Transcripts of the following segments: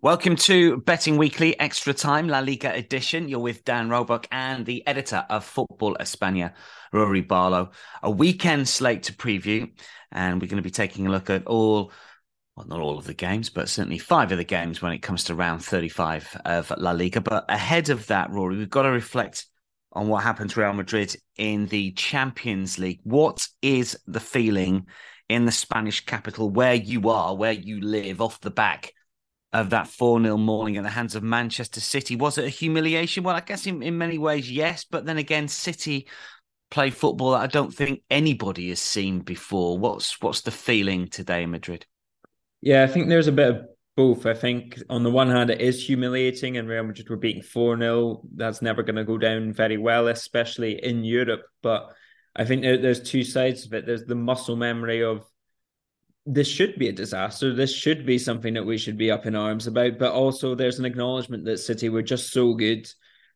Welcome to Betting Weekly Extra Time La Liga edition. You're with Dan Roebuck and the editor of Football España, Rory Barlow. A weekend slate to preview, and we're going to be taking a look at all, well, not all of the games, but certainly five of the games when it comes to round 35 of La Liga. But ahead of that, Rory, we've got to reflect on what happened to Real Madrid in the Champions League. What is the feeling in the Spanish capital where you are, where you live, off the back? Of that 4 0 morning at the hands of Manchester City. Was it a humiliation? Well, I guess in, in many ways, yes. But then again, City play football that I don't think anybody has seen before. What's what's the feeling today in Madrid? Yeah, I think there's a bit of both. I think on the one hand, it is humiliating, and Real Madrid were beating 4 0. That's never going to go down very well, especially in Europe. But I think there's two sides of it. There's the muscle memory of this should be a disaster. This should be something that we should be up in arms about. But also, there's an acknowledgement that City were just so good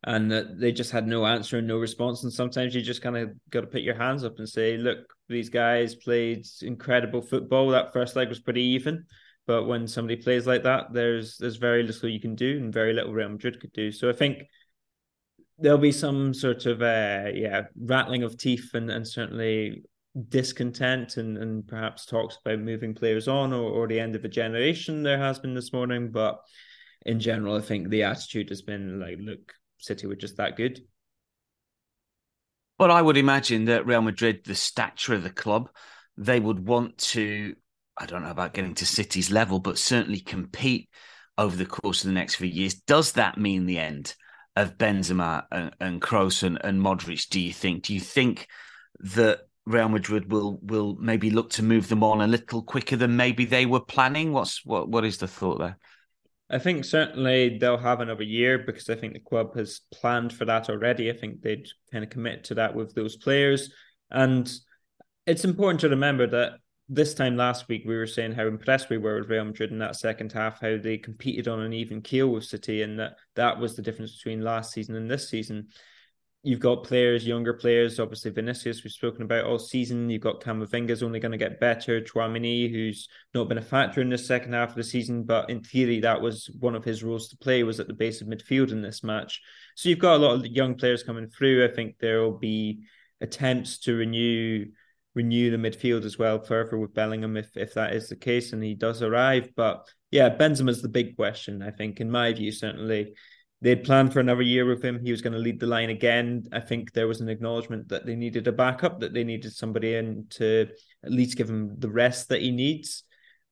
and that they just had no answer and no response. And sometimes you just kind of got to put your hands up and say, look, these guys played incredible football. That first leg was pretty even. But when somebody plays like that, there's there's very little you can do and very little Real Madrid could do. So I think there'll be some sort of uh, yeah rattling of teeth and and certainly discontent and, and perhaps talks about moving players on or, or the end of a generation there has been this morning. But in general, I think the attitude has been like, look, City were just that good. But I would imagine that Real Madrid, the stature of the club, they would want to, I don't know about getting to City's level, but certainly compete over the course of the next few years. Does that mean the end of Benzema and, and Kroos and, and Modric, do you think? Do you think that Real Madrid will will maybe look to move them on a little quicker than maybe they were planning. What's what what is the thought there? I think certainly they'll have another year because I think the club has planned for that already. I think they'd kind of commit to that with those players. And it's important to remember that this time last week we were saying how impressed we were with Real Madrid in that second half, how they competed on an even keel with City, and that that was the difference between last season and this season you've got players, younger players, obviously Vinicius, we've spoken about all season. You've got Camavinga's only going to get better. Tchouameni, who's not been a factor in the second half of the season, but in theory, that was one of his roles to play, was at the base of midfield in this match. So you've got a lot of young players coming through. I think there will be attempts to renew renew the midfield as well further with Bellingham if if that is the case and he does arrive. But yeah, Benzema's the big question, I think, in my view, certainly they'd planned for another year with him. He was going to lead the line again. I think there was an acknowledgement that they needed a backup, that they needed somebody in to at least give him the rest that he needs.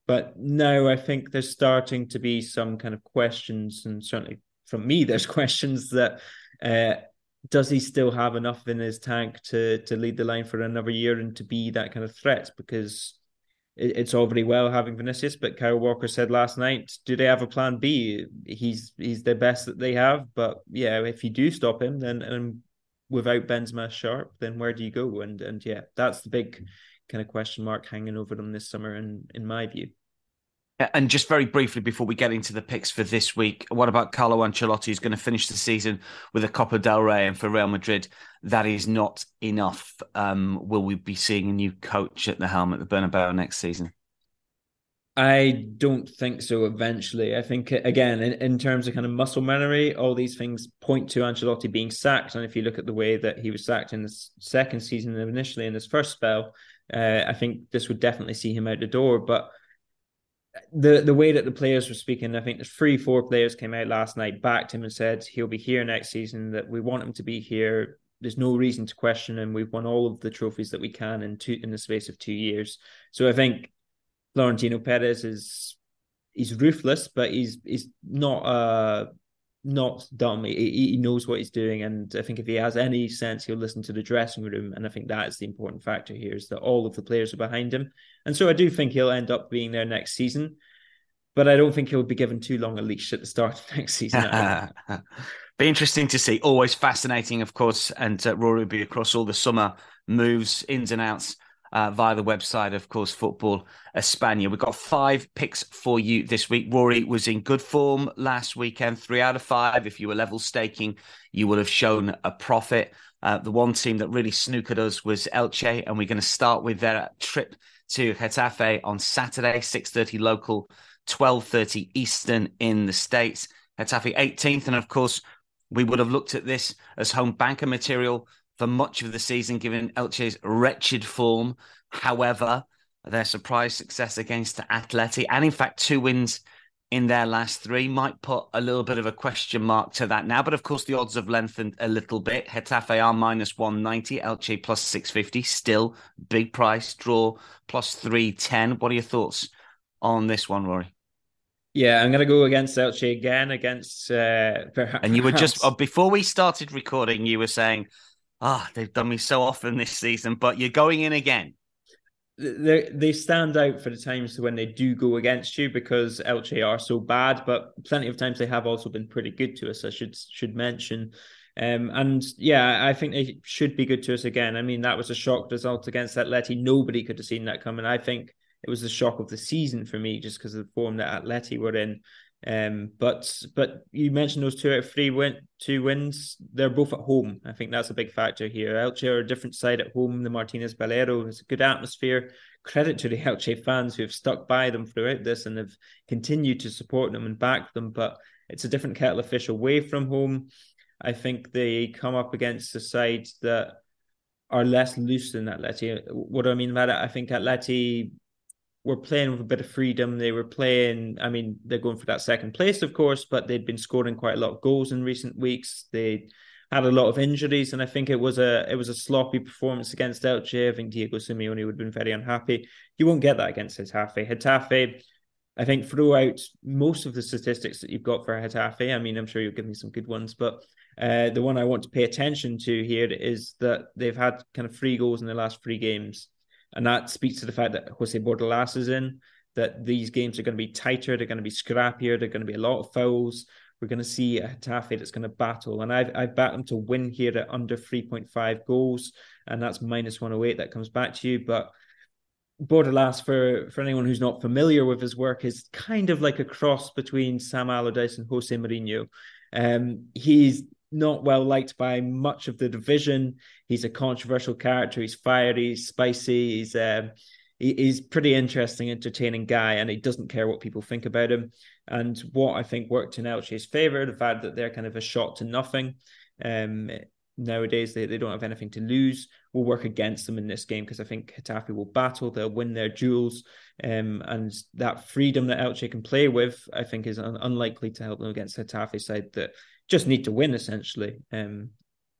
But now I think there's starting to be some kind of questions, and certainly from me, there's questions that uh, does he still have enough in his tank to to lead the line for another year and to be that kind of threat? Because it's all very well having Vinicius, but Kyle Walker said last night, do they have a plan B? He's he's the best that they have, but yeah, if you do stop him, then and without Benzema sharp, then where do you go? And and yeah, that's the big kind of question mark hanging over them this summer, in in my view. And just very briefly before we get into the picks for this week, what about Carlo Ancelotti? Who's going to finish the season with a Copa del Rey, and for Real Madrid, that is not enough. Um, will we be seeing a new coach at the helm at the Bernabeu next season? I don't think so. Eventually, I think again in, in terms of kind of muscle memory, all these things point to Ancelotti being sacked. And if you look at the way that he was sacked in the second season, initially in his first spell, uh, I think this would definitely see him out the door. But the the way that the players were speaking, I think there's three, four players came out last night, backed him and said he'll be here next season. That we want him to be here. There's no reason to question him. We've won all of the trophies that we can in two in the space of two years. So I think Florentino Perez is he's ruthless, but he's he's not uh not dumb. He, he knows what he's doing, and I think if he has any sense, he'll listen to the dressing room. And I think that is the important factor here: is that all of the players are behind him, and so I do think he'll end up being there next season. But I don't think he'll be given too long a leash at the start of next season. be interesting to see. Always fascinating, of course, and uh, Rory will be across all the summer moves, ins and outs uh, via the website, of course, Football Espana. We've got five picks for you this week. Rory was in good form last weekend, three out of five. If you were level staking, you would have shown a profit. Uh, the one team that really snookered us was Elche, and we're going to start with their trip to Getafe on Saturday, 6.30 local, 12.30 Eastern in the States. Getafe 18th, and of course, we would have looked at this as home banker material for much of the season, given Elche's wretched form. However, their surprise success against Atleti, and in fact, two wins in their last three, might put a little bit of a question mark to that now. But of course, the odds have lengthened a little bit. Getafe are minus 190, Elche plus 650. Still big price, draw plus 310. What are your thoughts on this one, Rory? Yeah, I'm going to go against Elche again. Against uh, perhaps. and you were just uh, before we started recording, you were saying ah, oh, they've done me so often this season, but you're going in again. They they stand out for the times when they do go against you because Elche are so bad, but plenty of times they have also been pretty good to us. I should should mention. Um, and yeah, I think they should be good to us again. I mean, that was a shock result against Atleti. Nobody could have seen that coming. I think it was the shock of the season for me, just because of the form that Atleti were in. Um, but but you mentioned those two out of three win two wins. They're both at home. I think that's a big factor here. Elche are a different side at home. The Martinez Valero has a good atmosphere. Credit to the Elche fans who have stuck by them throughout this and have continued to support them and back them. But it's a different kettle of fish away from home. I think they come up against the sides that are less loose than Atleti. What do I mean by that? I think Atleti were playing with a bit of freedom. They were playing, I mean, they're going for that second place, of course, but they'd been scoring quite a lot of goals in recent weeks. They had a lot of injuries, and I think it was a it was a sloppy performance against Elche. I think Diego Simeone would have been very unhappy. You won't get that against Getafe. Getafe, I think throughout most of the statistics that you've got for Getafe, I mean, I'm sure you'll give me some good ones, but uh, the one I want to pay attention to here is that they've had kind of three goals in the last three games. And that speaks to the fact that Jose Bordalas is in, that these games are going to be tighter, they're going to be scrappier, they're going to be a lot of fouls. We're going to see a Getafe that's going to battle. And I've, I've backed them to win here at under 3.5 goals, and that's minus 108. That comes back to you. But Bordalas, for, for anyone who's not familiar with his work, is kind of like a cross between Sam Allardyce and Jose Mourinho. Um, he's not well liked by much of the division. He's a controversial character. He's fiery, he's spicy. He's um, he, he's pretty interesting, entertaining guy, and he doesn't care what people think about him. And what I think worked in Elche's favor, the fact that they're kind of a shot to nothing. Um, nowadays they, they don't have anything to lose will work against them in this game because I think Getafe will battle they'll win their duels um, and that freedom that Elche can play with I think is un- unlikely to help them against Getafe side that just need to win essentially. Um,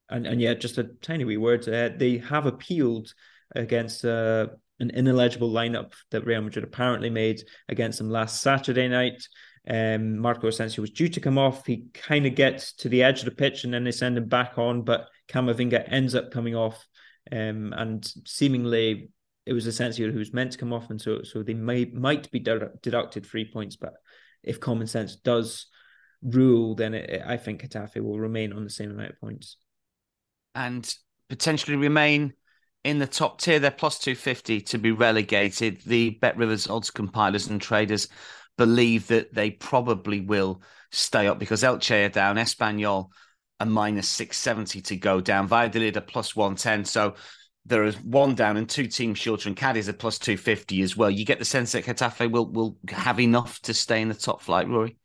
and and yeah, just a tiny wee word. Uh, they have appealed against uh, an ineligible lineup that Real Madrid apparently made against them last Saturday night. Um, Marco Asensio was due to come off. He kind of gets to the edge of the pitch and then they send him back on, but Camavinga ends up coming off. Um, and seemingly it was Asensio who was meant to come off, and so so they might might be deducted three points. But if common sense does rule, then it, I think Getafe will remain on the same amount of points. And potentially remain in the top tier. They're plus 250 to be relegated. The Bet Rivers odds compilers and traders believe that they probably will stay up because Elche are down, Espanyol a minus 670 to go down, Valladolid a plus 110. So there is one down and two teams shorter, and Cadiz at plus 250 as well. You get the sense that Getafe will, will have enough to stay in the top flight, Rory?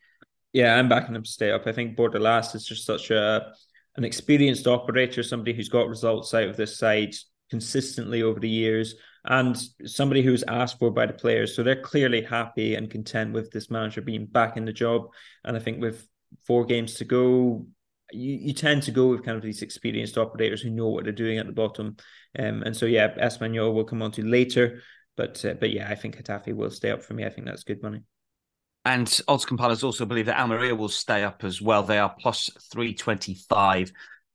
Yeah, I'm backing them to stay up. I think Bordalás is just such a an experienced operator, somebody who's got results out of this side consistently over the years, and somebody who's asked for by the players. So they're clearly happy and content with this manager being back in the job. And I think with four games to go, you, you tend to go with kind of these experienced operators who know what they're doing at the bottom. Um, and so yeah, Espanyol will come on to later, but uh, but yeah, I think Getafe will stay up for me. I think that's good money. And odds compilers also believe that Almeria will stay up as well. They are plus 325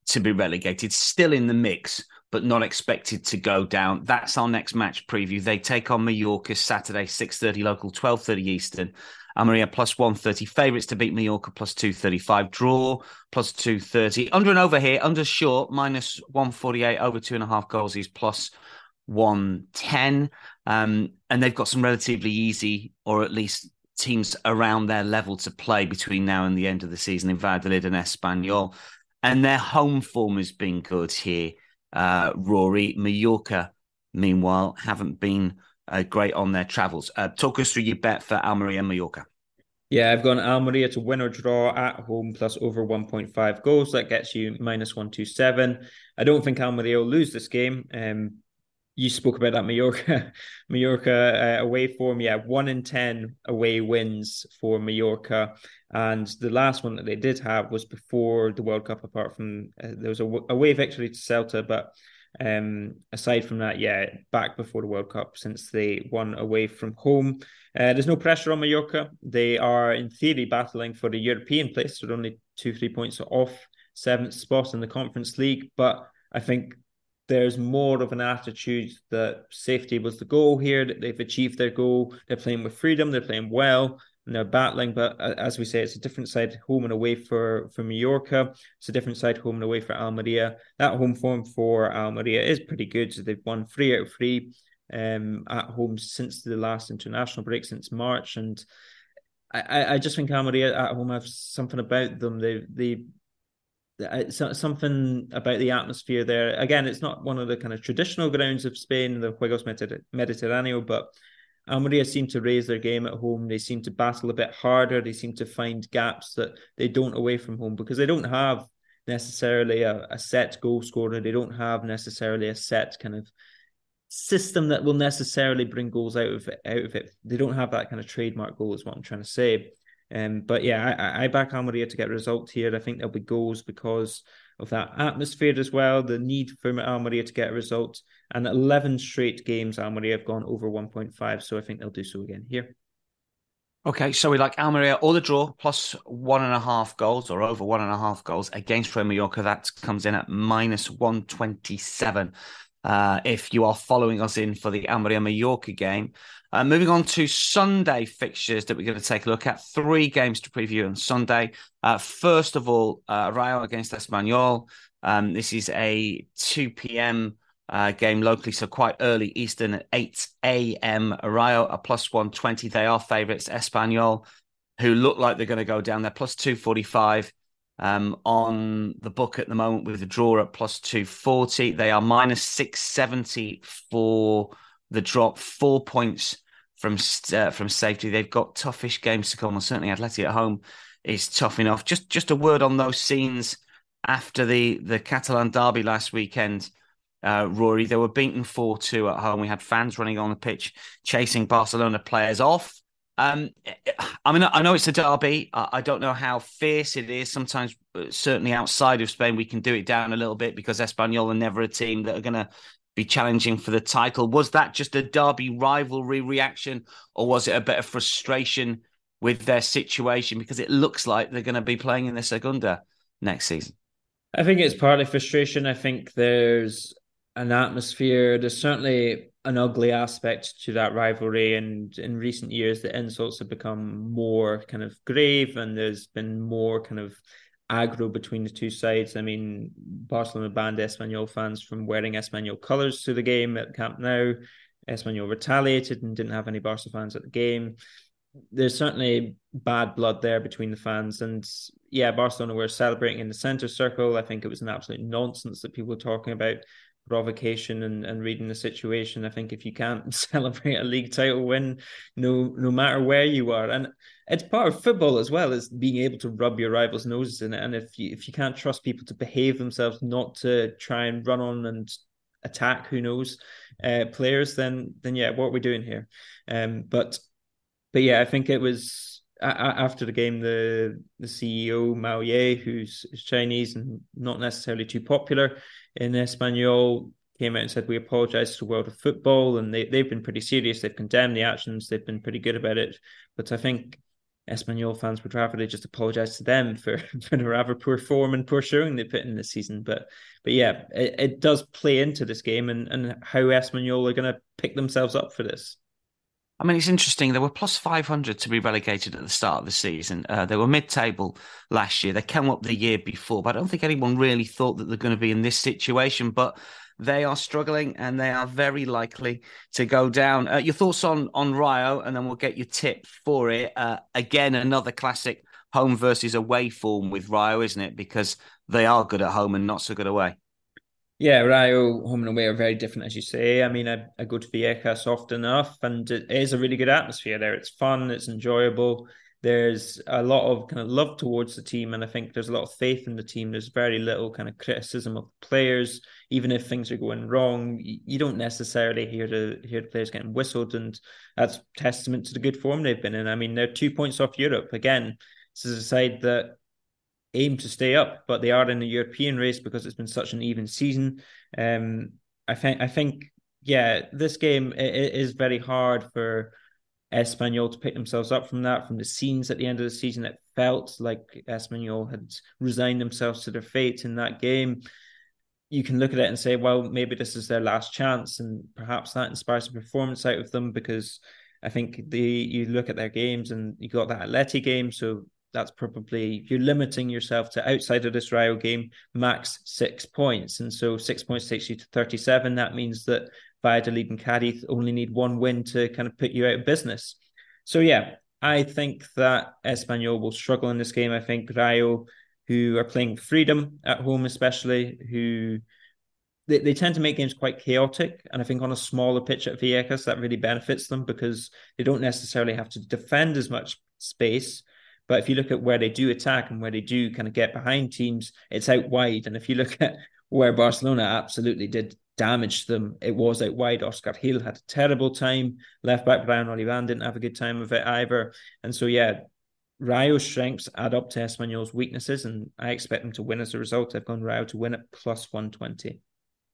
to be relegated, still in the mix, but not expected to go down. That's our next match preview. They take on Mallorca Saturday, 6.30 local, 12.30 Eastern. Almeria plus 130. Favourites to beat Mallorca plus 235. Draw plus 230. Under and over here, under short, minus 148. Over two and a half goals is plus 110. Um, and they've got some relatively easy, or at least teams around their level to play between now and the end of the season in Valladolid and Espanyol. And their home form has been good here, uh, Rory. Mallorca, meanwhile, haven't been uh, great on their travels. Uh, talk us through your bet for Almeria and Mallorca. Yeah, I've gone Almeria to win or draw at home plus over 1.5 goals. That gets you minus 127. I don't think Almeria will lose this game. Um, you spoke about that Mallorca, Mallorca uh, away form. Yeah, one in 10 away wins for Mallorca. And the last one that they did have was before the World Cup, apart from uh, there was a away victory to Celta, but um, aside from that, yeah, back before the World Cup since they won away from home. Uh, there's no pressure on Mallorca. They are, in theory, battling for the European place. They're only two, three points off seventh spot in the Conference League. But I think there's more of an attitude that safety was the goal here, that they've achieved their goal. They're playing with freedom, they're playing well and they're battling. But uh, as we say, it's a different side home and away for for Mallorca. It's a different side home and away for Almeria. That home form for Almeria is pretty good. So they've won three out of three um, at home since the last international break since March, and I, I just think Almeria at home have something about them. They they Uh, something about the atmosphere there. Again, it's not one of the kind of traditional grounds of Spain, the Juegos Mediterráneo, but Almeria seem to raise their game at home. They seem to battle a bit harder. They seem to find gaps that they don't away from home because they don't have necessarily a, a set goal scorer. They don't have necessarily a set kind of system that will necessarily bring goals out of it, out of it. They don't have that kind of trademark goal, is what I'm trying to say. Um, but yeah, I, I back Almeria to get a result here. I think there'll be goals because of that atmosphere as well, the need for Almeria to get a result. And 11 straight games, Almeria have gone over 1.5. So I think they'll do so again here. Okay, so we like Almeria or the draw plus one and a half goals or over one and a half goals against Real Mallorca. That comes in at minus 127. Uh, if you are following us in for the Almeria Mallorca game. Uh, moving on to Sunday fixtures that we're going to take a look at. Three games to preview on Sunday. Uh, first of all, uh, Rayo against Espanyol. Um, this is a 2 p.m. Uh, game locally, so quite early Eastern at 8 a.m. Rayo a plus 120. They are favourites. Espanyol, who look like they're going to go down, they're plus 245 um, on the book at the moment with the draw at plus 240. They are minus 670 for the drop, four points from uh, from safety. They've got toughish games to come. Well, certainly Atleti at home is tough enough. Just just a word on those scenes after the the Catalan derby last weekend. Uh, Rory, they were beaten 4 2 at home. We had fans running on the pitch chasing Barcelona players off. Um, I mean, I know it's a derby. I don't know how fierce it is. Sometimes, uh, certainly outside of Spain, we can do it down a little bit because Espanyol are never a team that are going to be challenging for the title. Was that just a derby rivalry reaction, or was it a bit of frustration with their situation? Because it looks like they're going to be playing in the Segunda next season. I think it's partly frustration. I think there's an atmosphere. There's certainly an ugly aspect to that rivalry, and in recent years, the insults have become more kind of grave, and there's been more kind of aggro between the two sides. I mean, Barcelona banned Espanyol fans from wearing Espanyol colours to the game at Camp Nou. Espanyol retaliated and didn't have any Barca fans at the game. There's certainly bad blood there between the fans. And yeah, Barcelona were celebrating in the centre circle. I think it was an absolute nonsense that people were talking about provocation and, and reading the situation. I think if you can't celebrate a league title win, no no matter where you are, and it's part of football as well as being able to rub your rivals' noses in it. And if you if you can't trust people to behave themselves, not to try and run on and attack, who knows, uh, players, then then yeah, what are we doing here? Um, but but yeah, I think it was after the game, the the CEO Mao Ye, who's Chinese and not necessarily too popular in Espanyol, came out and said we apologise to the world of football, and they they've been pretty serious. They've condemned the actions. They've been pretty good about it. But I think Espanyol fans would rather they just apologise to them for for the rather poor form and poor showing they put in this season. But but yeah, it, it does play into this game and and how Espanyol are going to pick themselves up for this. I mean, it's interesting. They were plus 500 to be relegated at the start of the season. Uh, they were mid table last year. They came up the year before, but I don't think anyone really thought that they're going to be in this situation. But they are struggling and they are very likely to go down. Uh, your thoughts on, on Rayo, and then we'll get your tip for it. Uh, again, another classic home versus away form with Rayo, isn't it? Because they are good at home and not so good away. Yeah, Rayo oh, home and away are very different, as you say. I mean, I, I go to Vallecas often enough, and it is a really good atmosphere there. It's fun, it's enjoyable. There's a lot of kind of love towards the team, and I think there's a lot of faith in the team. There's very little kind of criticism of players, even if things are going wrong. You don't necessarily hear the hear the players getting whistled, and that's testament to the good form they've been in. I mean, they're two points off Europe again. This is a side that aim to stay up, but they are in the European race because it's been such an even season. Um, I think I think yeah, this game it, is very hard for Espanyol to pick themselves up from that. From the scenes at the end of the season, it felt like Espanyol had resigned themselves to their fate in that game. You can look at it and say, well, maybe this is their last chance, and perhaps that inspires a performance out of them because I think the you look at their games and you got that Atleti game, so that's probably you're limiting yourself to outside of this Rayo game max six points, and so six points takes you to thirty-seven. That means that Valladolid and Cadiz only need one win to kind of put you out of business. So yeah, I think that Espanyol will struggle in this game. I think Rayo, who are playing freedom at home, especially who they, they tend to make games quite chaotic. And I think on a smaller pitch at Vallecas, that really benefits them because they don't necessarily have to defend as much space. But if you look at where they do attack and where they do kind of get behind teams, it's out wide. And if you look at where Barcelona absolutely did damage them, it was out wide. Oscar Gil had a terrible time. Left back Brian Olivan didn't have a good time of it either. And so, yeah, Rayo's strengths add up to Espanyol's weaknesses, and I expect them to win as a result. I've gone Rayo to win at plus 120.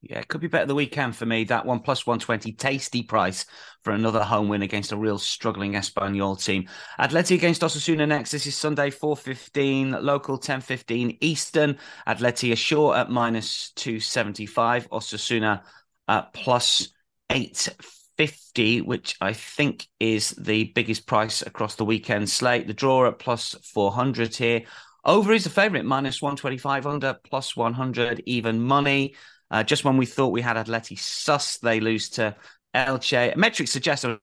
Yeah, it could be better the weekend for me. That one plus 120, tasty price for another home win against a real struggling Espanyol team. Atleti against Osasuna next. This is Sunday, 4.15, local 10.15 Eastern. Atleti are short at minus 275. Osasuna at plus 850, which I think is the biggest price across the weekend slate. The draw at plus 400 here. Over is the favourite, minus 125 under, plus 100 even money. Uh, just when we thought we had Atleti sus, they lose to Elche. Metrics suggest I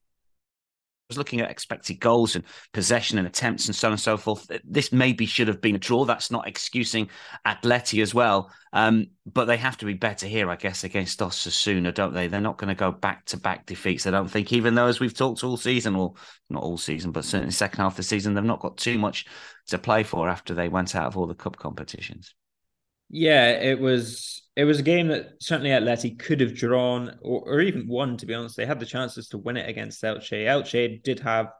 was looking at expected goals and possession and attempts and so on and so forth. This maybe should have been a draw. That's not excusing Atleti as well. Um, but they have to be better here, I guess, against Osasuna, don't they? They're not going to go back to back defeats, I don't think, even though, as we've talked all season, well, not all season, but certainly second half of the season, they've not got too much to play for after they went out of all the cup competitions. Yeah, it was it was a game that certainly Atleti could have drawn or, or even won. To be honest, they had the chances to win it against Elche. Elche did have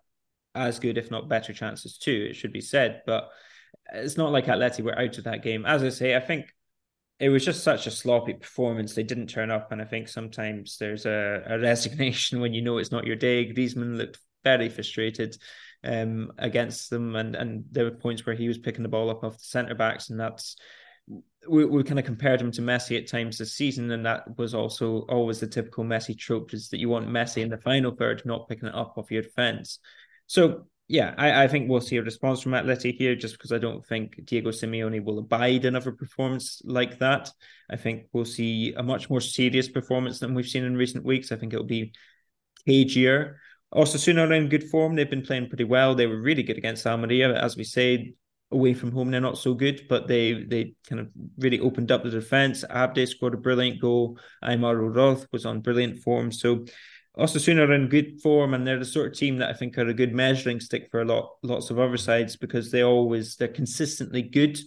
as good, if not better, chances too. It should be said, but it's not like Atleti were out of that game. As I say, I think it was just such a sloppy performance. They didn't turn up, and I think sometimes there's a, a resignation when you know it's not your day. Griezmann looked very frustrated um, against them, and and there were points where he was picking the ball up off the centre backs, and that's we, we kind of compared him to Messi at times this season, and that was also always the typical Messi trope is that you want Messi in the final third, not picking it up off your defense. So yeah, I, I think we'll see a response from Atleti here, just because I don't think Diego Simeone will abide another performance like that. I think we'll see a much more serious performance than we've seen in recent weeks. I think it'll be cagier. Also, Osasuna are in good form. They've been playing pretty well. They were really good against Almeria, as we said away from home they're not so good, but they they kind of really opened up the defense. Abde scored a brilliant goal. Aimar Oroz was on brilliant form. So Osasuna are in good form, and they're the sort of team that I think are a good measuring stick for a lot lots of other sides because they always they're consistently good,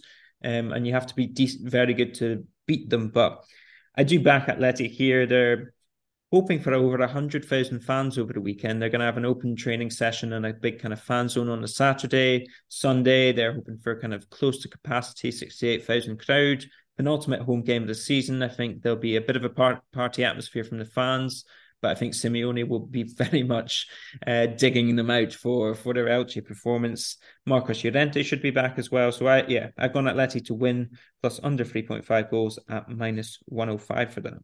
um, and you have to be decent, very good to beat them. But I do back Athletic here. They're hoping for over 100,000 fans over the weekend. They're going to have an open training session and a big kind of fan zone on a Saturday. Sunday, they're hoping for kind of close to capacity, 68,000 crowd. Penultimate home game of the season. I think there'll be a bit of a part- party atmosphere from the fans. But I think Simeone will be very much uh, digging them out for for their Elche performance. Marcos Llorente should be back as well. So I yeah, I've gone Atleti to win plus under 3.5 goals at minus 105 for them.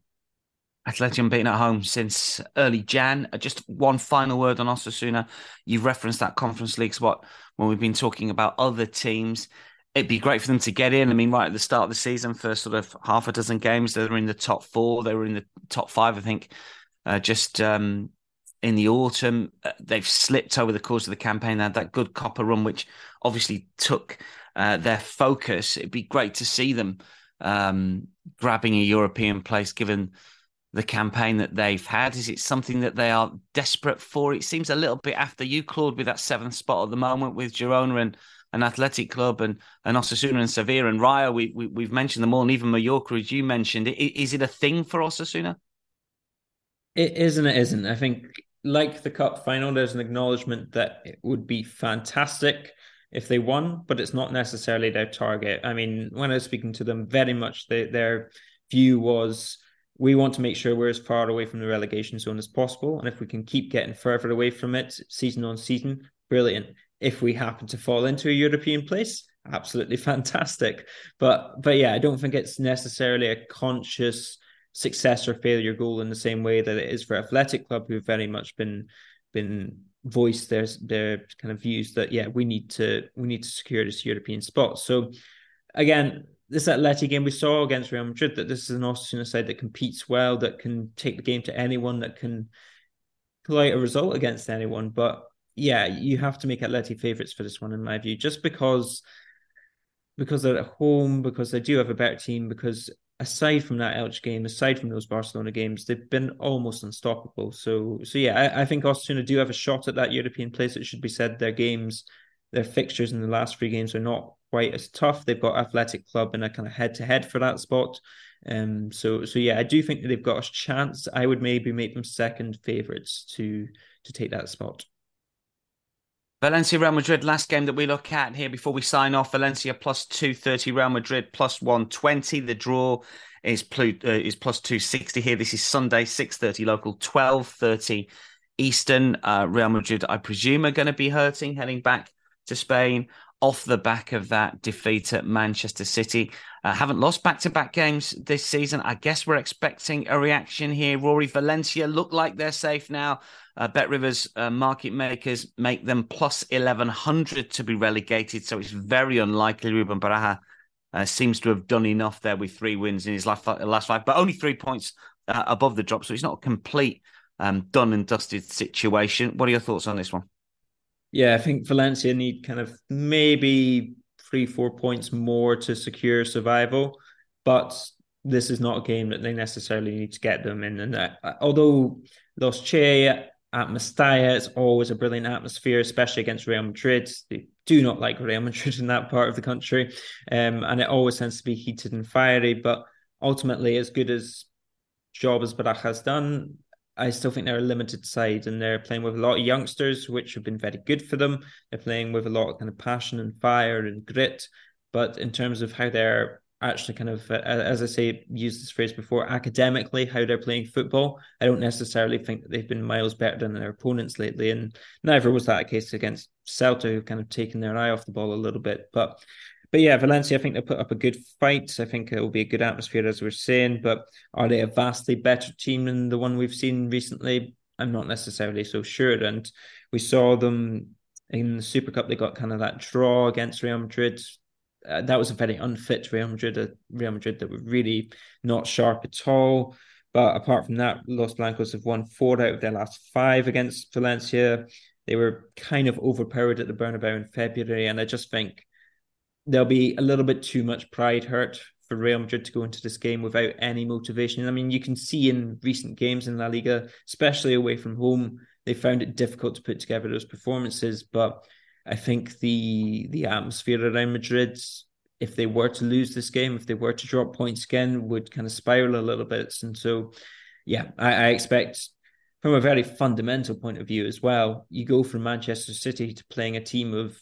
Atleti unbeaten at home since early Jan. Uh, just one final word on Osasuna. You've referenced that Conference League spot when we've been talking about other teams. It'd be great for them to get in. I mean, right at the start of the season, for sort of half a dozen games, they were in the top four. They were in the top five, I think, uh, just um, in the autumn. Uh, they've slipped over the course of the campaign. They had that good Copa run, which obviously took uh, their focus. It'd be great to see them um, grabbing a European place, given the campaign that they've had? Is it something that they are desperate for? It seems a little bit after you, Claude, with that seventh spot at the moment with Girona and an athletic club and, and Osasuna and Sevilla and Rayo. We, we, have mentioned them all, and even Mallorca, as you mentioned. Is it a thing for Osasuna? It is and it isn't. I think, like the cup final, there's an acknowledgement that it would be fantastic if they won, but it's not necessarily their target. I mean, when I was speaking to them, very much they, their view was we want to make sure we're as far away from the relegation zone as possible. And if we can keep getting further away from it season on season, brilliant. If we happen to fall into a European place, absolutely fantastic. But but yeah, I don't think it's necessarily a conscious success or failure goal in the same way that it is for Athletic Club, who've very much been been voiced their their kind of views that yeah, we need to we need to secure this European spot. So again, this Atleti game we saw against Real Madrid that this is an Osasuna side that competes well, that can take the game to anyone, that can out a result against anyone. But yeah, you have to make Atleti favourites for this one, in my view, just because because they're at home, because they do have a better team, because aside from that Elche game, aside from those Barcelona games, they've been almost unstoppable. So so yeah, I, I think Osasuna do have a shot at that European place. It should be said their games, their fixtures in the last three games are not quite as tough. They've got Athletic Club in a kind of head to head for that spot. Um, so so yeah, I do think that they've got a chance. I would maybe make them second favourites to to take that spot. Valencia Real Madrid, last game that we look at here before we sign off. Valencia plus 230, Real Madrid plus 120. The draw is, uh, is plus 260 here. This is Sunday, 6.30 local, 12.30 Eastern. Uh, Real Madrid, I presume, are going to be hurting heading back to Spain off the back of that defeat at Manchester City. Uh, haven't lost back to back games this season. I guess we're expecting a reaction here. Rory Valencia look like they're safe now. Uh, Bet Rivers uh, market makers make them plus 1100 to be relegated. So it's very unlikely Ruben Baraja uh, seems to have done enough there with three wins in his last, last five, but only three points uh, above the drop. So it's not a complete um, done and dusted situation. What are your thoughts on this one? Yeah, I think Valencia need kind of maybe three, four points more to secure survival, but this is not a game that they necessarily need to get them in. And uh, although Los Che at Mestalla, it's always a brilliant atmosphere, especially against Real Madrid. They do not like Real Madrid in that part of the country, um, and it always tends to be heated and fiery. But ultimately, as good as job as Baraja has done, I still think they're a limited side and they're playing with a lot of youngsters, which have been very good for them. They're playing with a lot of kind of passion and fire and grit. But in terms of how they're actually kind of, as I say, used this phrase before, academically, how they're playing football, I don't necessarily think that they've been miles better than their opponents lately. And neither was that a case against Celta, who've kind of taken their eye off the ball a little bit. But but yeah, Valencia, I think they put up a good fight. I think it will be a good atmosphere, as we're saying. But are they a vastly better team than the one we've seen recently? I'm not necessarily so sure. And we saw them in the Super Cup. They got kind of that draw against Real Madrid. Uh, that was a very unfit Real Madrid. A Real Madrid that were really not sharp at all. But apart from that, Los Blancos have won four out of their last five against Valencia. They were kind of overpowered at the Bernabeu in February, and I just think there'll be a little bit too much pride hurt for Real Madrid to go into this game without any motivation. I mean, you can see in recent games in La Liga, especially away from home, they found it difficult to put together those performances. But I think the the atmosphere around Madrid, if they were to lose this game, if they were to drop points again, would kind of spiral a little bit. And so, yeah, I, I expect from a very fundamental point of view as well, you go from Manchester City to playing a team of,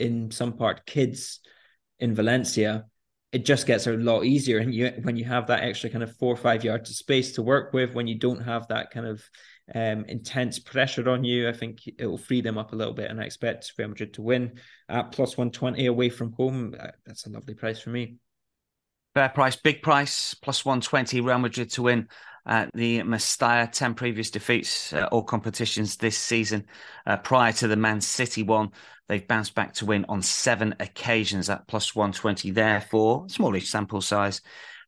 in some part, kids in Valencia it just gets a lot easier. And you when you have that extra kind of four or five yards of space to work with when you don't have that kind of um, intense pressure on you i think it will free them up a little bit. And i expect real madrid to win at plus 120 away from home. Uh, that's a lovely price for me. Fair price. Big price. Plus 120 real madrid to win at the Mestalla, 10 previous defeats, uh, all competitions this season. Uh, prior to the Man City one, they've bounced back to win on seven occasions at plus 120. Therefore, smallish sample size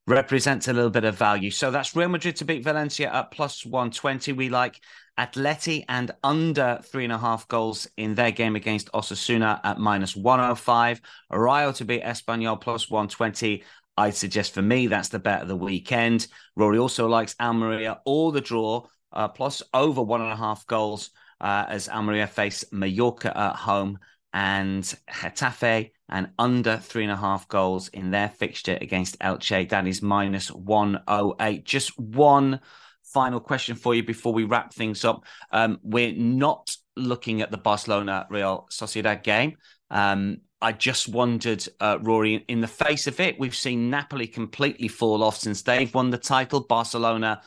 represents a little bit of value. So that's Real Madrid to beat Valencia at plus 120. We like Atleti and under three and a half goals in their game against Osasuna at minus 105. Rayo to beat Espanyol plus 120. I'd suggest for me that's the bet of the weekend. Rory also likes Almeria all the draw uh, plus over one and a half goals uh, as Almeria face Mallorca at home and Getafe and under three and a half goals in their fixture against Elche. That is minus 108. Just one final question for you before we wrap things up. Um, we're not looking at the Barcelona Real Sociedad game. Um, I just wondered, uh, Rory, in the face of it, we've seen Napoli completely fall off since they've won the title. Barcelona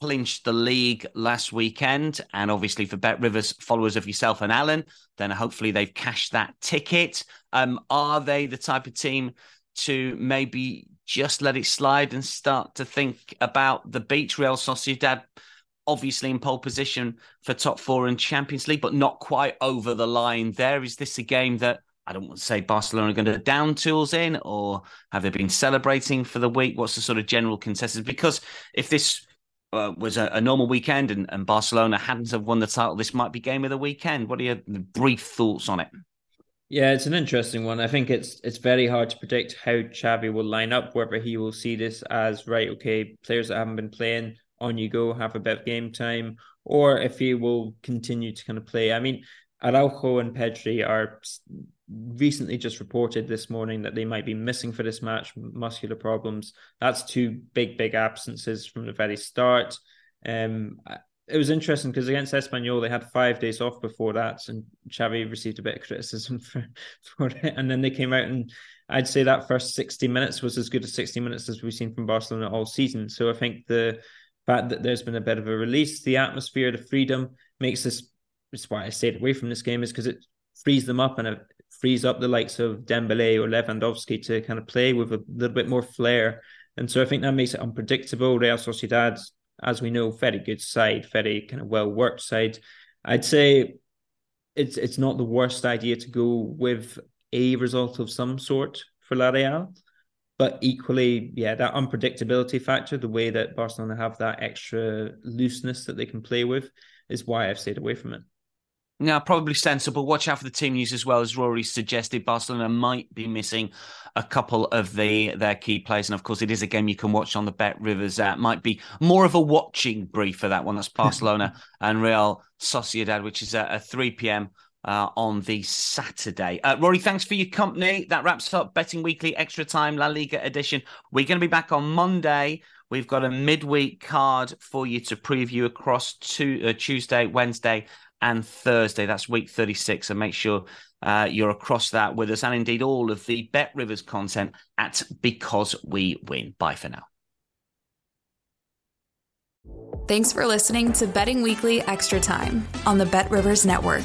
clinched the league last weekend. And obviously, for Bet Rivers followers of yourself and Alan, then hopefully they've cashed that ticket. Um, are they the type of team to maybe just let it slide and start to think about the beach Real Sociedad? Obviously, in pole position for top four in Champions League, but not quite over the line there. Is this a game that I don't want to say Barcelona are going to down tools in, or have they been celebrating for the week? What's the sort of general consensus? Because if this uh, was a, a, normal weekend and, and, Barcelona hadn't have won the title, this might be game of the weekend. What are your brief thoughts on it? Yeah, it's an interesting one. I think it's it's very hard to predict how Xavi will line up, whether he will see this as right, okay, players that haven't been playing, on you go, have a bit of game time, or if he will continue to kind of play. I mean, Araujo and Pedri are recently just reported this morning that they might be missing for this match, muscular problems. That's two big, big absences from the very start. Um, it was interesting because against Espanyol, they had five days off before that, and Xavi received a bit of criticism for, for it. And then they came out, and I'd say that first 60 minutes was as good as 60 minutes as we've seen from Barcelona all season. So I think the fact that there's been a bit of a release, the atmosphere, the freedom makes this. That's why I stayed away from this game, is because it frees them up and frees up the likes of Dembele or Lewandowski to kind of play with a little bit more flair. And so I think that makes it unpredictable. Real Sociedad, as we know, very good side, very kind of well worked side. I'd say it's it's not the worst idea to go with a result of some sort for La Real. But equally, yeah, that unpredictability factor, the way that Barcelona have that extra looseness that they can play with, is why I've stayed away from it. Now, probably sensible. Watch out for the team news as well as Rory suggested. Barcelona might be missing a couple of the their key players, and of course, it is a game you can watch on the Bet Rivers app. Might be more of a watching brief for that one. That's Barcelona and Real Sociedad, which is at, 3 p.m. Uh, on the Saturday. Uh, Rory, thanks for your company. That wraps up Betting Weekly Extra Time La Liga edition. We're going to be back on Monday. We've got a midweek card for you to preview across to, uh, Tuesday, Wednesday, and Thursday. That's week 36. So make sure uh, you're across that with us and indeed all of the Bet Rivers content at Because We Win. Bye for now. Thanks for listening to Betting Weekly Extra Time on the Bet Rivers Network.